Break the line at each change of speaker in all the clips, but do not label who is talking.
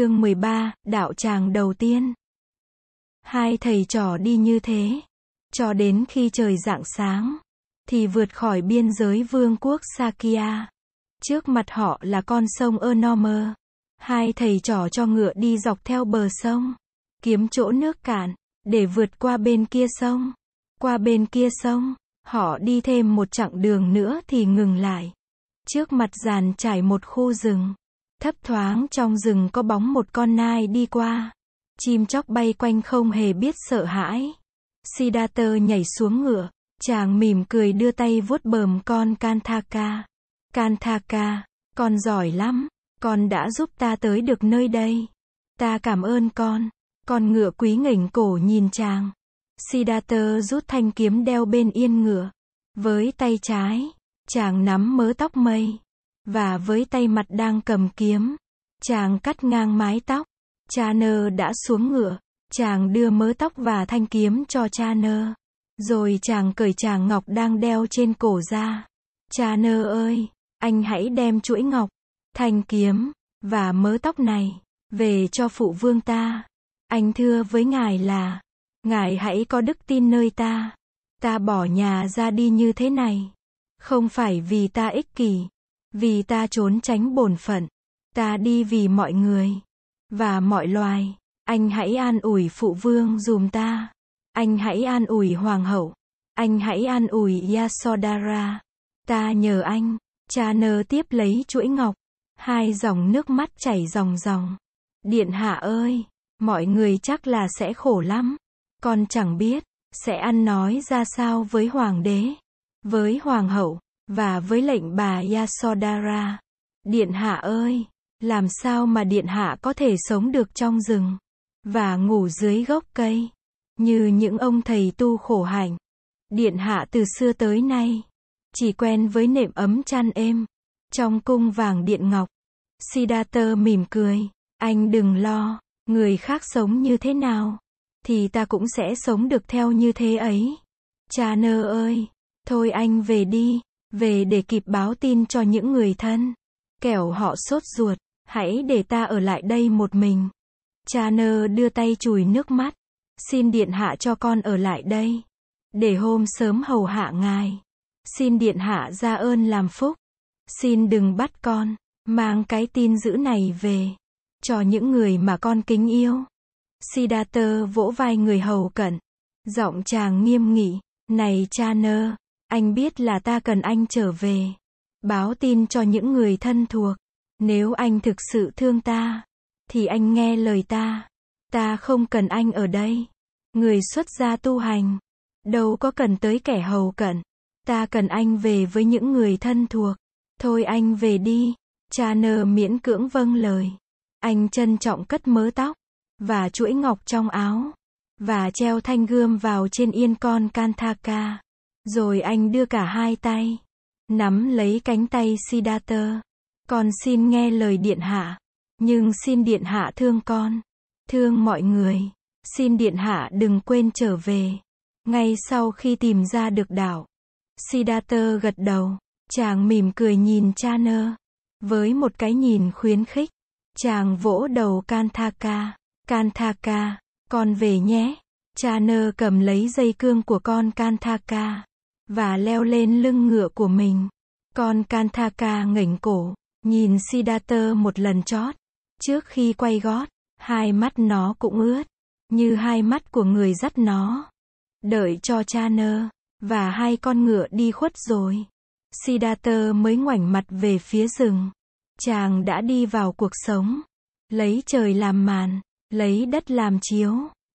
Chương 13, đạo tràng đầu tiên. Hai thầy trò đi như thế, cho đến khi trời rạng sáng, thì vượt khỏi biên giới vương quốc Sakia. Trước mặt họ là con sông Enormer. Hai thầy trò cho ngựa đi dọc theo bờ sông, kiếm chỗ nước cạn, để vượt qua bên kia sông. Qua bên kia sông, họ đi thêm một chặng đường nữa thì ngừng lại. Trước mặt giàn trải một khu rừng. Thấp thoáng trong rừng có bóng một con nai đi qua. Chim chóc bay quanh không hề biết sợ hãi. Siddhartha nhảy xuống ngựa. Chàng mỉm cười đưa tay vuốt bờm con Kanthaka. Kanthaka, con giỏi lắm. Con đã giúp ta tới được nơi đây. Ta cảm ơn con. Con ngựa quý nghỉnh cổ nhìn chàng. Siddhartha rút thanh kiếm đeo bên yên ngựa. Với tay trái, chàng nắm mớ tóc mây và với tay mặt đang cầm kiếm, chàng cắt ngang mái tóc. Cha nơ đã xuống ngựa, chàng đưa mớ tóc và thanh kiếm cho cha nơ. Rồi chàng cởi chàng ngọc đang đeo trên cổ ra. Cha nơ ơi, anh hãy đem chuỗi ngọc, thanh kiếm, và mớ tóc này, về cho phụ vương ta. Anh thưa với ngài là, ngài hãy có đức tin nơi ta. Ta bỏ nhà ra đi như thế này. Không phải vì ta ích kỷ, vì ta trốn tránh bổn phận. Ta đi vì mọi người. Và mọi loài. Anh hãy an ủi phụ vương dùm ta. Anh hãy an ủi hoàng hậu. Anh hãy an ủi Yasodhara. Ta nhờ anh. Cha nơ tiếp lấy chuỗi ngọc. Hai dòng nước mắt chảy ròng ròng. Điện hạ ơi, mọi người chắc là sẽ khổ lắm. Con chẳng biết, sẽ ăn nói ra sao với hoàng đế, với hoàng hậu, và với lệnh bà Yasodhara. Điện hạ ơi, làm sao mà điện hạ có thể sống được trong rừng và ngủ dưới gốc cây như những ông thầy tu khổ hạnh. Điện hạ từ xưa tới nay chỉ quen với nệm ấm chăn êm trong cung vàng điện ngọc. Siddhartha mỉm cười, anh đừng lo, người khác sống như thế nào thì ta cũng sẽ sống được theo như thế ấy. Cha nơ ơi, thôi anh về đi. Về để kịp báo tin cho những người thân. Kẻo họ sốt ruột, hãy để ta ở lại đây một mình. Cha nơ đưa tay chùi nước mắt. Xin điện hạ cho con ở lại đây. Để hôm sớm hầu hạ ngài. Xin điện hạ ra ơn làm phúc. Xin đừng bắt con, mang cái tin dữ này về. Cho những người mà con kính yêu. Siddhartha vỗ vai người hầu cận. Giọng chàng nghiêm nghị. Này cha nơ, anh biết là ta cần anh trở về. Báo tin cho những người thân thuộc. Nếu anh thực sự thương ta, thì anh nghe lời ta. Ta không cần anh ở đây. Người xuất gia tu hành. Đâu có cần tới kẻ hầu cận. Ta cần anh về với những người thân thuộc. Thôi anh về đi. Cha nờ miễn cưỡng vâng lời. Anh trân trọng cất mớ tóc. Và chuỗi ngọc trong áo. Và treo thanh gươm vào trên yên con kantaka. Rồi anh đưa cả hai tay, nắm lấy cánh tay Siddhartha. Con xin nghe lời điện hạ, nhưng xin điện hạ thương con, thương mọi người. Xin điện hạ đừng quên trở về. Ngay sau khi tìm ra được đảo, Siddhartha gật đầu, chàng mỉm cười nhìn cha nơ, với một cái nhìn khuyến khích. Chàng vỗ đầu Kanthaka, Kanthaka, con về nhé. Cha nơ cầm lấy dây cương của con Kanthaka và leo lên lưng ngựa của mình. Con Kantaka ngẩng cổ, nhìn Siddhartha một lần chót. Trước khi quay gót, hai mắt nó cũng ướt, như hai mắt của người dắt nó. Đợi cho cha nơ, và hai con ngựa đi khuất rồi. Siddhartha mới ngoảnh mặt về phía rừng. Chàng đã đi vào cuộc sống. Lấy trời làm màn, lấy đất làm chiếu.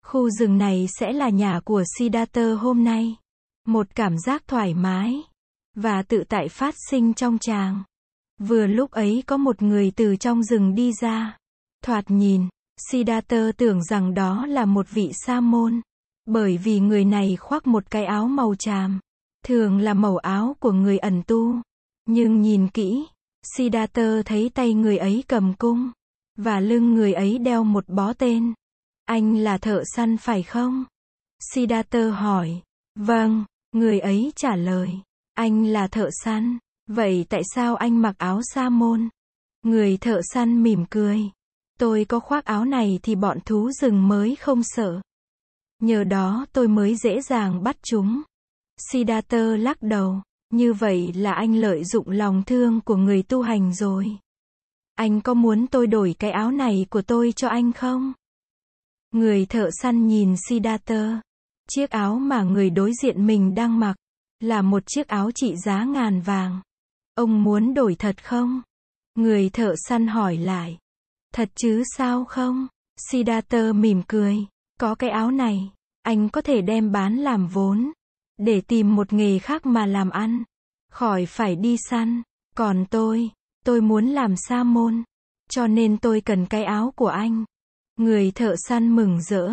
Khu rừng này sẽ là nhà của Siddhartha hôm nay. Một cảm giác thoải mái và tự tại phát sinh trong chàng. Vừa lúc ấy có một người từ trong rừng đi ra. Thoạt nhìn, Siddhartha tưởng rằng đó là một vị sa môn. Bởi vì người này khoác một cái áo màu tràm. Thường là màu áo của người ẩn tu. Nhưng nhìn kỹ, Siddhartha thấy tay người ấy cầm cung. Và lưng người ấy đeo một bó tên. Anh là thợ săn phải không? Siddhartha hỏi. Vâng, người ấy trả lời. Anh là thợ săn. Vậy tại sao anh mặc áo sa môn? Người thợ săn mỉm cười. Tôi có khoác áo này thì bọn thú rừng mới không sợ. Nhờ đó tôi mới dễ dàng bắt chúng. Siddhartha lắc đầu. Như vậy là anh lợi dụng lòng thương của người tu hành rồi. Anh có muốn tôi đổi cái áo này của tôi cho anh không? Người thợ săn nhìn Siddhartha. Chiếc áo mà người đối diện mình đang mặc, là một chiếc áo trị giá ngàn vàng. Ông muốn đổi thật không? Người thợ săn hỏi lại. Thật chứ sao không? Siddhartha mỉm cười. Có cái áo này, anh có thể đem bán làm vốn. Để tìm một nghề khác mà làm ăn. Khỏi phải đi săn. Còn tôi, tôi muốn làm sa môn. Cho nên tôi cần cái áo của anh. Người thợ săn mừng rỡ.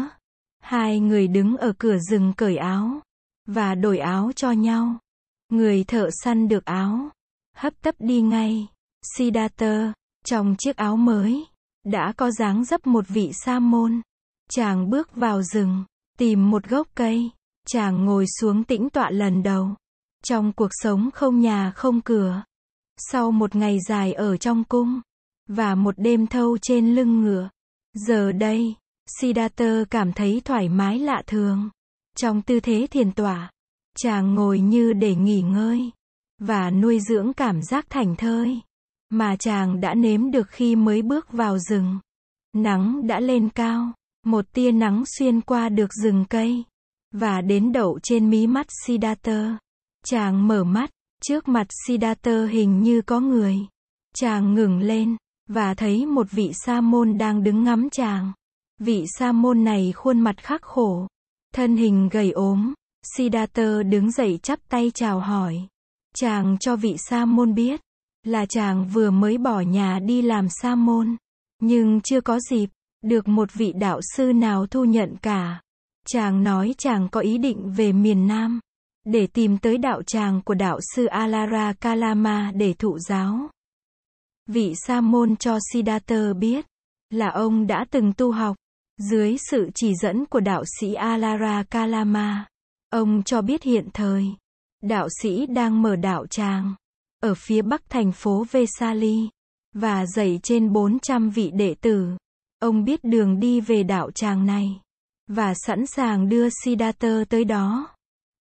Hai người đứng ở cửa rừng cởi áo. Và đổi áo cho nhau. Người thợ săn được áo. Hấp tấp đi ngay. Siddhartha, trong chiếc áo mới, đã có dáng dấp một vị sa môn. Chàng bước vào rừng, tìm một gốc cây. Chàng ngồi xuống tĩnh tọa lần đầu. Trong cuộc sống không nhà không cửa. Sau một ngày dài ở trong cung, và một đêm thâu trên lưng ngựa. Giờ đây, Siddhartha cảm thấy thoải mái lạ thường. Trong tư thế thiền tọa, chàng ngồi như để nghỉ ngơi, và nuôi dưỡng cảm giác thành thơi, mà chàng đã nếm được khi mới bước vào rừng. Nắng đã lên cao, một tia nắng xuyên qua được rừng cây, và đến đậu trên mí mắt Siddhartha. Chàng mở mắt, trước mặt Siddhartha hình như có người. Chàng ngừng lên, và thấy một vị sa môn đang đứng ngắm chàng. Vị sa môn này khuôn mặt khắc khổ, thân hình gầy ốm. Siddhartha đứng dậy chắp tay chào hỏi. Chàng cho vị sa môn biết, là chàng vừa mới bỏ nhà đi làm sa môn, nhưng chưa có dịp, được một vị đạo sư nào thu nhận cả. Chàng nói chàng có ý định về miền Nam, để tìm tới đạo tràng của đạo sư Alara Kalama để thụ giáo. Vị sa môn cho Siddhartha biết, là ông đã từng tu học, dưới sự chỉ dẫn của đạo sĩ Alara Kalama. Ông cho biết hiện thời, đạo sĩ đang mở đạo tràng, ở phía bắc thành phố Vesali, và dạy trên 400 vị đệ tử. Ông biết đường đi về đạo tràng này, và sẵn sàng đưa Siddhartha tới đó.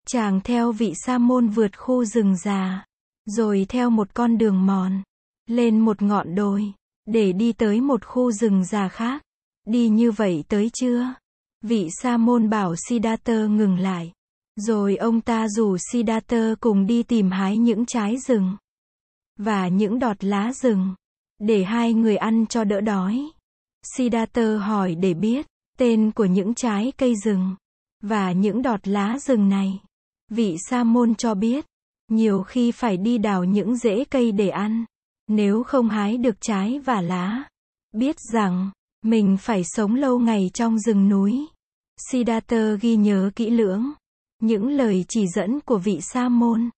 Chàng theo vị sa môn vượt khu rừng già, rồi theo một con đường mòn, lên một ngọn đồi, để đi tới một khu rừng già khác. Đi như vậy tới chưa? Vị sa môn bảo Siddhartha ngừng lại. Rồi ông ta rủ Siddhartha cùng đi tìm hái những trái rừng và những đọt lá rừng để hai người ăn cho đỡ đói. Siddhartha hỏi để biết tên của những trái cây rừng và những đọt lá rừng này. Vị sa môn cho biết, nhiều khi phải đi đào những rễ cây để ăn, nếu không hái được trái và lá. Biết rằng, mình phải sống lâu ngày trong rừng núi. Siddhartha ghi nhớ kỹ lưỡng những lời chỉ dẫn của vị sa môn.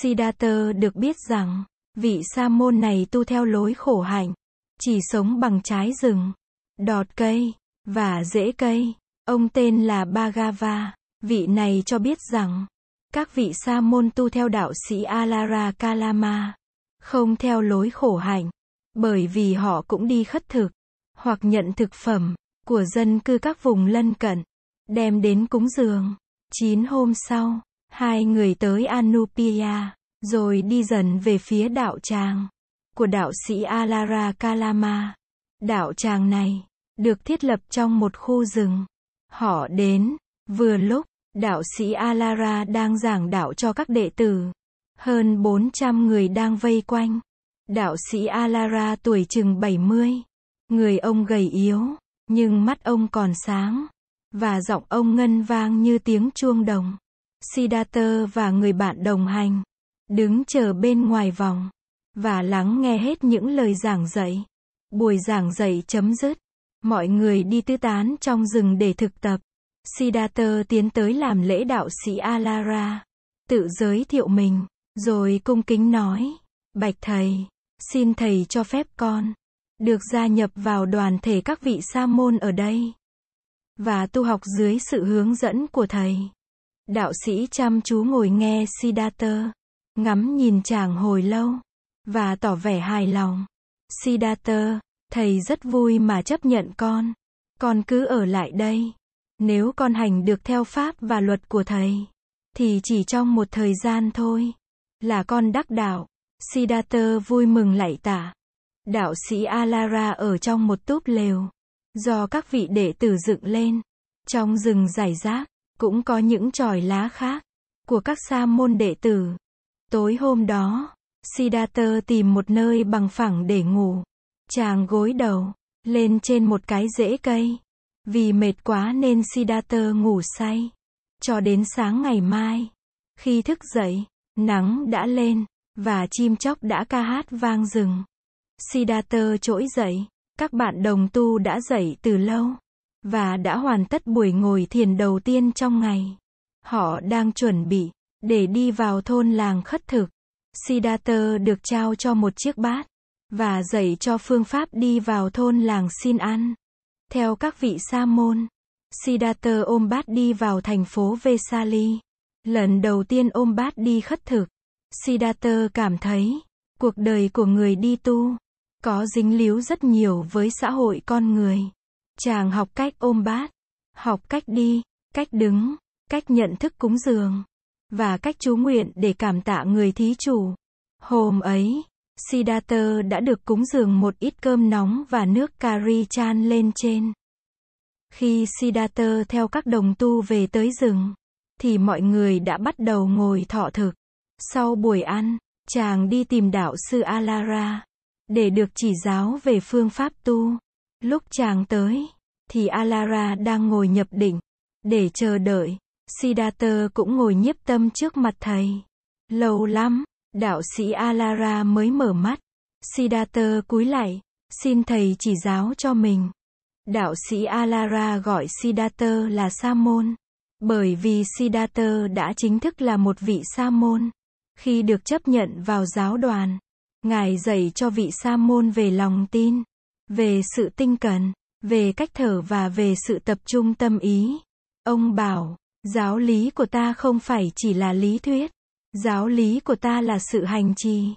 Siddhartha được biết rằng, vị sa môn này tu theo lối khổ hạnh, chỉ sống bằng trái rừng, đọt cây, và rễ cây. Ông tên là Bhagava. Vị này cho biết rằng, các vị sa môn tu theo đạo sĩ Alara Kalama, không theo lối khổ hạnh, bởi vì họ cũng đi khất thực, hoặc nhận thực phẩm, của dân cư các vùng lân cận, đem đến cúng dường. Chín hôm sau, hai người tới Anupia, rồi đi dần về phía đạo tràng của đạo sĩ Alara Kalama. Đạo tràng này được thiết lập trong một khu rừng. Họ đến, vừa lúc, đạo sĩ Alara đang giảng đạo cho các đệ tử. Hơn 400 người đang vây quanh. Đạo sĩ Alara tuổi chừng 70. Người ông gầy yếu, nhưng mắt ông còn sáng. Và giọng ông ngân vang như tiếng chuông đồng. Siddhartha và người bạn đồng hành. Đứng chờ bên ngoài vòng. Và lắng nghe hết những lời giảng dạy. Buổi giảng dạy chấm dứt. Mọi người đi tư tán trong rừng để thực tập. Siddhartha tiến tới làm lễ đạo sĩ Alara. Tự giới thiệu mình. Rồi cung kính nói. Bạch thầy. Xin thầy cho phép con. Được gia nhập vào đoàn thể các vị sa môn ở đây và tu học dưới sự hướng dẫn của thầy. Đạo sĩ chăm chú ngồi nghe Siddhartha, ngắm nhìn chàng hồi lâu, và tỏ vẻ hài lòng. Siddhartha, Thầy rất vui mà chấp nhận con. Con cứ ở lại đây. Nếu con hành được theo pháp và luật của thầy, thì chỉ trong một thời gian thôi, là con đắc đạo. Siddhartha vui mừng lạy tạ. Đạo sĩ Alara ở trong một túp lều, do các vị đệ tử dựng lên. Trong rừng giải rác, cũng có những tròi lá khác, của các sa môn đệ tử. Tối hôm đó, Siddhartha tìm một nơi bằng phẳng để ngủ. Chàng gối đầu, lên trên một cái rễ cây. Vì mệt quá nên Siddhartha ngủ say. Cho đến sáng ngày mai. Khi thức dậy, nắng đã lên, và chim chóc đã ca hát vang rừng. Siddhartha trỗi dậy, các bạn đồng tu đã dậy từ lâu, và đã hoàn tất buổi ngồi thiền đầu tiên trong ngày. Họ đang chuẩn bị, để đi vào thôn làng khất thực. Siddhartha được trao cho một chiếc bát, và dạy cho phương pháp đi vào thôn làng xin ăn. Theo các vị sa môn, Siddhartha ôm bát đi vào thành phố Vesali. Lần đầu tiên ôm bát đi khất thực, Siddhartha cảm thấy, cuộc đời của người đi tu, có dính líu rất nhiều với xã hội con người. Chàng học cách ôm bát, học cách đi, cách đứng, cách nhận thức cúng dường, và cách chú nguyện để cảm tạ người thí chủ. Hôm ấy, Siddhartha đã được cúng dường một ít cơm nóng và nước kari chan lên trên. Khi Siddhartha theo các đồng tu về tới rừng, thì mọi người đã bắt đầu ngồi thọ thực. Sau buổi ăn, chàng đi tìm đạo sư Alara, để được chỉ giáo về phương pháp tu. Lúc chàng tới, thì Alara đang ngồi nhập định, để chờ đợi. Siddhartha cũng ngồi nhiếp tâm trước mặt thầy. Lâu lắm, đạo sĩ Alara mới mở mắt. Siddhartha cúi lại, xin thầy chỉ giáo cho mình. Đạo sĩ Alara gọi Siddhartha là Sa môn, bởi vì Siddhartha đã chính thức là một vị Sa môn. Khi được chấp nhận vào giáo đoàn, Ngài dạy cho vị Sa môn về lòng tin, về sự tinh cần, về cách thở và về sự tập trung tâm ý. Ông bảo, giáo lý của ta không phải chỉ là lý thuyết, giáo lý của ta là sự hành trì.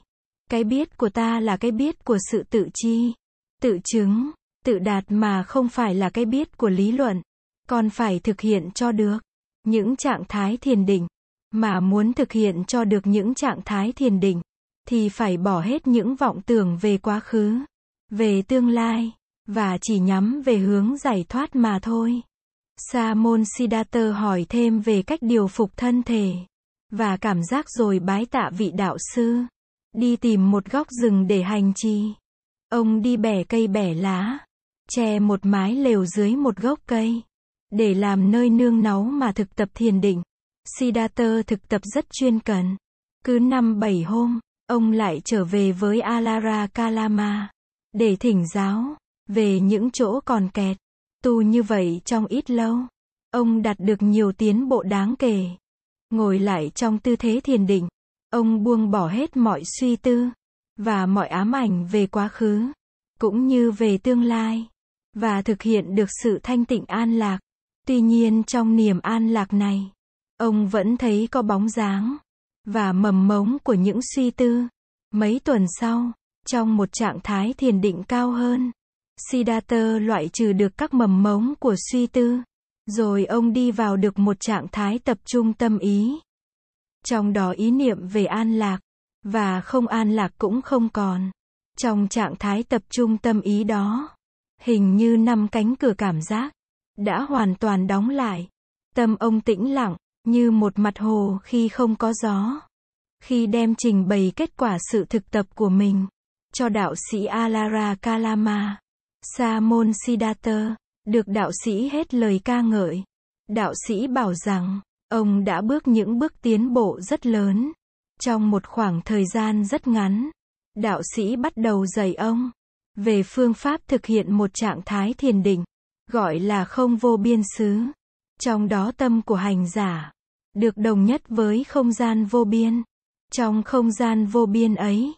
Cái biết của ta là cái biết của sự tự chi, tự chứng, tự đạt mà không phải là cái biết của lý luận. Còn phải thực hiện cho được những trạng thái thiền định, mà muốn thực hiện cho được những trạng thái thiền định, thì phải bỏ hết những vọng tưởng về quá khứ, về tương lai, và chỉ nhắm về hướng giải thoát mà thôi. Sa môn Siddhartha hỏi thêm về cách điều phục thân thể, và cảm giác rồi bái tạ vị đạo sư. Đi tìm một góc rừng để hành trì. Ông đi bẻ cây bẻ lá, che một mái lều dưới một gốc cây, để làm nơi nương náu mà thực tập thiền định. Siddhartha thực tập rất chuyên cần. Cứ năm bảy hôm, ông lại trở về với Alara Kalama, để thỉnh giáo, về những chỗ còn kẹt. Tu như vậy trong ít lâu, ông đạt được nhiều tiến bộ đáng kể. Ngồi lại trong tư thế thiền định, ông buông bỏ hết mọi suy tư, và mọi ám ảnh về quá khứ, cũng như về tương lai, và thực hiện được sự thanh tịnh an lạc. Tuy nhiên trong niềm an lạc này, ông vẫn thấy có bóng dáng và mầm mống của những suy tư. Mấy tuần sau, trong một trạng thái thiền định cao hơn, Siddhartha loại trừ được các mầm mống của suy tư, rồi ông đi vào được một trạng thái tập trung tâm ý. Trong đó ý niệm về an lạc và không an lạc cũng không còn. Trong trạng thái tập trung tâm ý đó, hình như năm cánh cửa cảm giác đã hoàn toàn đóng lại. Tâm ông tĩnh lặng, như một mặt hồ khi không có gió. Khi đem trình bày kết quả sự thực tập của mình cho đạo sĩ Alara Kalama, Sa môn Siddhartha, được đạo sĩ hết lời ca ngợi. Đạo sĩ bảo rằng, ông đã bước những bước tiến bộ rất lớn. Trong một khoảng thời gian rất ngắn, đạo sĩ bắt đầu dạy ông về phương pháp thực hiện một trạng thái thiền định, gọi là không vô biên xứ. Trong đó tâm của hành giả được đồng nhất với không gian vô biên. Trong không gian vô biên ấy,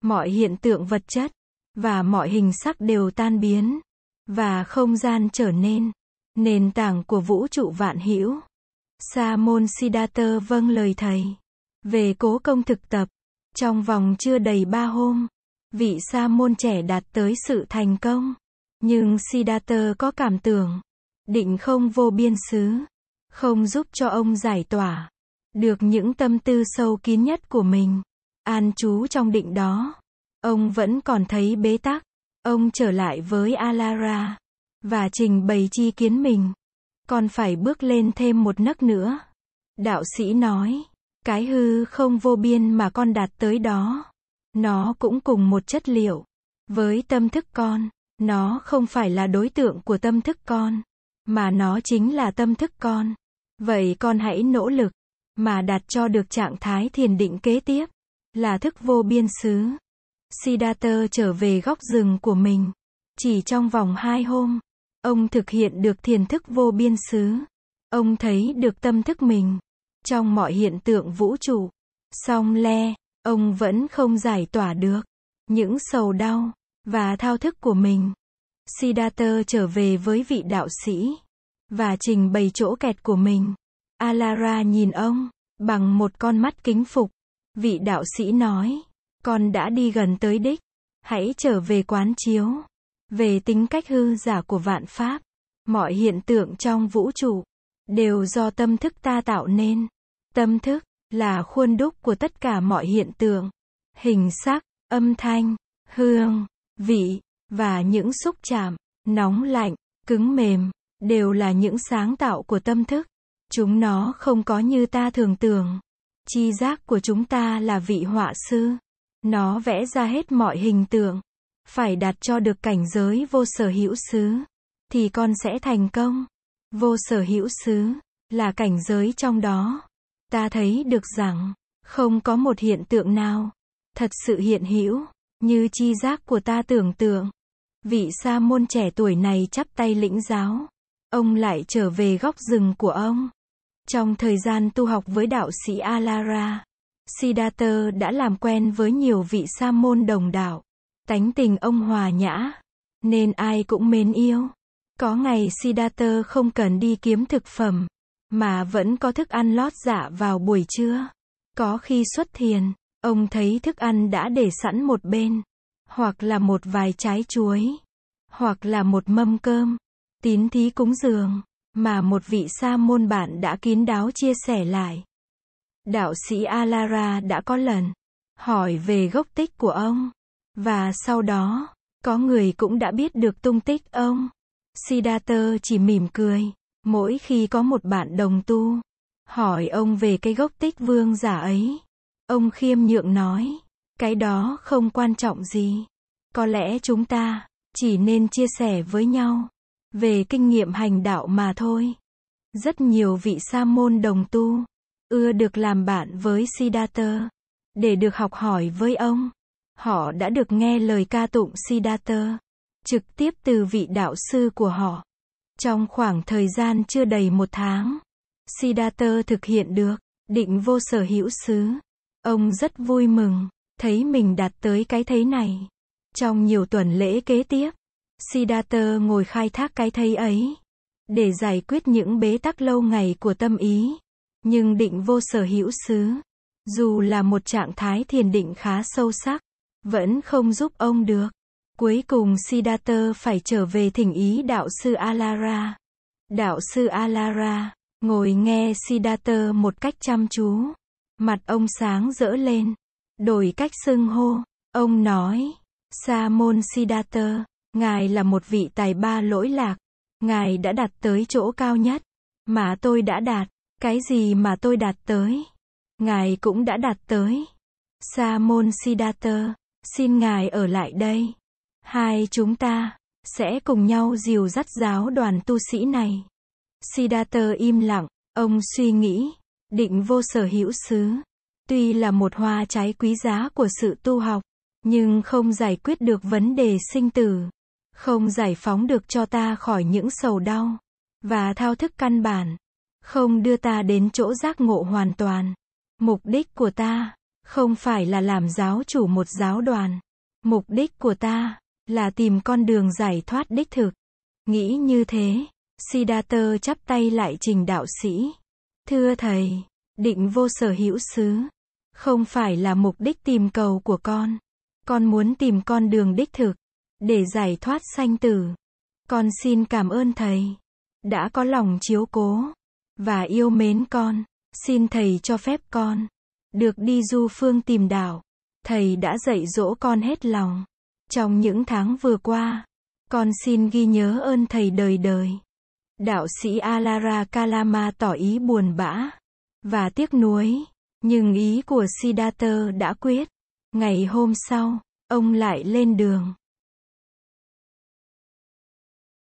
mọi hiện tượng vật chất và mọi hình sắc đều tan biến và không gian trở nên nền tảng của vũ trụ vạn hữu. Sa môn Siddhartha vâng lời thầy về cố công thực tập trong vòng chưa đầy ba hôm Vị sa môn trẻ đạt tới sự thành công. Nhưng Siddhartha có cảm tưởng, định không vô biên xứ, không giúp cho ông giải tỏa được những tâm tư sâu kín nhất của mình. An trú trong định đó, ông vẫn còn thấy bế tắc. Ông trở lại với Alara và trình bày chi kiến mình. Còn phải bước lên thêm một nấc nữa. Đạo sĩ nói, cái hư không vô biên mà con đạt tới đó, nó cũng cùng một chất liệu với tâm thức con, nó không phải là đối tượng của tâm thức con, mà nó chính là tâm thức con. Vậy con hãy nỗ lực mà đạt cho được trạng thái thiền định kế tiếp là thức vô biên xứ. Siddhartha trở về góc rừng của mình. Chỉ trong vòng hai hôm, ông thực hiện được thiền thức vô biên xứ. Ông thấy được tâm thức mình trong mọi hiện tượng vũ trụ. Song le, ông vẫn không giải tỏa được những sầu đau và thao thức của mình. Siddhartha trở về với vị đạo sĩ và trình bày chỗ kẹt của mình. Alara nhìn ông bằng một con mắt kính phục. Vị đạo sĩ nói, con đã đi gần tới đích, hãy trở về quán chiếu, về tính cách hư giả của vạn pháp. Mọi hiện tượng trong vũ trụ đều do tâm thức ta tạo nên. Tâm thức là khuôn đúc của tất cả mọi hiện tượng, hình sắc, âm thanh, hương, vị và những xúc chạm, nóng lạnh, cứng mềm đều là những sáng tạo của tâm thức. Chúng nó không có như ta thường tưởng. Chi giác của chúng ta là vị họa sư. Nó vẽ ra hết mọi hình tượng. Phải đạt cho được cảnh giới vô sở hữu xứ. Thì con sẽ thành công. Vô sở hữu xứ là cảnh giới trong đó. Ta thấy được rằng, không có một hiện tượng nào thật sự hiện hữu như chi giác của ta tưởng tượng. Vị sa môn trẻ tuổi này chắp tay lĩnh giáo. Ông lại trở về góc rừng của ông. Trong thời gian tu học với đạo sĩ Alara, Siddhartha đã làm quen với nhiều vị sa môn đồng đạo. Tánh tình ông hòa nhã, nên ai cũng mến yêu. Có ngày Siddhartha không cần đi kiếm thực phẩm, mà vẫn có thức ăn lót dạ vào buổi trưa. Có khi xuất thiền, ông thấy thức ăn đã để sẵn một bên, hoặc là một vài trái chuối, hoặc là một mâm cơm, tín thí cúng dường mà một vị sa môn bạn đã kín đáo chia sẻ lại. Đạo sĩ Alara đã có lần hỏi về gốc tích của ông, và sau đó, có người cũng đã biết được tung tích ông. Siddhartha chỉ mỉm cười, mỗi khi có một bạn đồng tu, hỏi ông về cái gốc tích vương giả ấy. Ông khiêm nhượng nói, cái đó không quan trọng gì. Có lẽ chúng ta chỉ nên chia sẻ với nhau về kinh nghiệm hành đạo mà thôi. Rất nhiều vị sa môn đồng tu, ưa được làm bạn với Siddhartha, để được học hỏi với ông. Họ đã được nghe lời ca tụng Siddhartha, trực tiếp từ vị đạo sư của họ. Trong khoảng thời gian chưa đầy một tháng, Siddhartha thực hiện được, định vô sở hữu xứ. Ông rất vui mừng, thấy mình đạt tới cái thấy này. Trong nhiều tuần lễ kế tiếp, Siddhartha ngồi khai thác cái thấy ấy, để giải quyết những bế tắc lâu ngày của tâm ý. Nhưng định vô sở hữu xứ, dù là một trạng thái thiền định khá sâu sắc, vẫn không giúp ông được. Cuối cùng Siddhartha phải trở về thỉnh ý đạo sư Alara. Đạo sư Alara, ngồi nghe Siddhartha một cách chăm chú. Mặt ông sáng rỡ lên. Đổi cách xưng hô. Ông nói, Sa môn Siddhartha, Ngài là một vị tài ba lỗi lạc. Ngài đã đạt tới chỗ cao nhất. Mà tôi đã đạt. Cái gì mà tôi đạt tới? Ngài cũng đã đạt tới. Sa môn Siddhartha, xin Ngài ở lại đây. Hai chúng ta sẽ cùng nhau dìu dắt giáo đoàn tu sĩ này. Siddhartha im lặng, ông suy nghĩ, định vô sở hữu xứ. Tuy là một hoa trái quý giá của sự tu học, nhưng không giải quyết được vấn đề sinh tử không giải phóng được cho ta khỏi những sầu đau và thao thức căn bản, không đưa ta đến chỗ giác ngộ hoàn toàn. Mục đích của ta không phải là làm giáo chủ một giáo đoàn. Mục đích của ta là tìm con đường giải thoát đích thực. Nghĩ như thế, Siddhartha chắp tay lại trình đạo sĩ. Thưa thầy, định vô sở hữu xứ, không phải là mục đích tìm cầu của con. Con muốn tìm con đường đích thực, để giải thoát sanh tử. Con xin cảm ơn thầy, đã có lòng chiếu cố, và yêu mến con. Xin thầy cho phép con, được đi du phương tìm đạo. Thầy đã dạy dỗ con hết lòng. Trong những tháng vừa qua, con xin ghi nhớ ơn thầy đời đời. Đạo sĩ Alara Kalama tỏ ý buồn bã và tiếc nuối, nhưng ý của Siddhartha đã quyết. Ngày hôm sau, ông lại lên đường.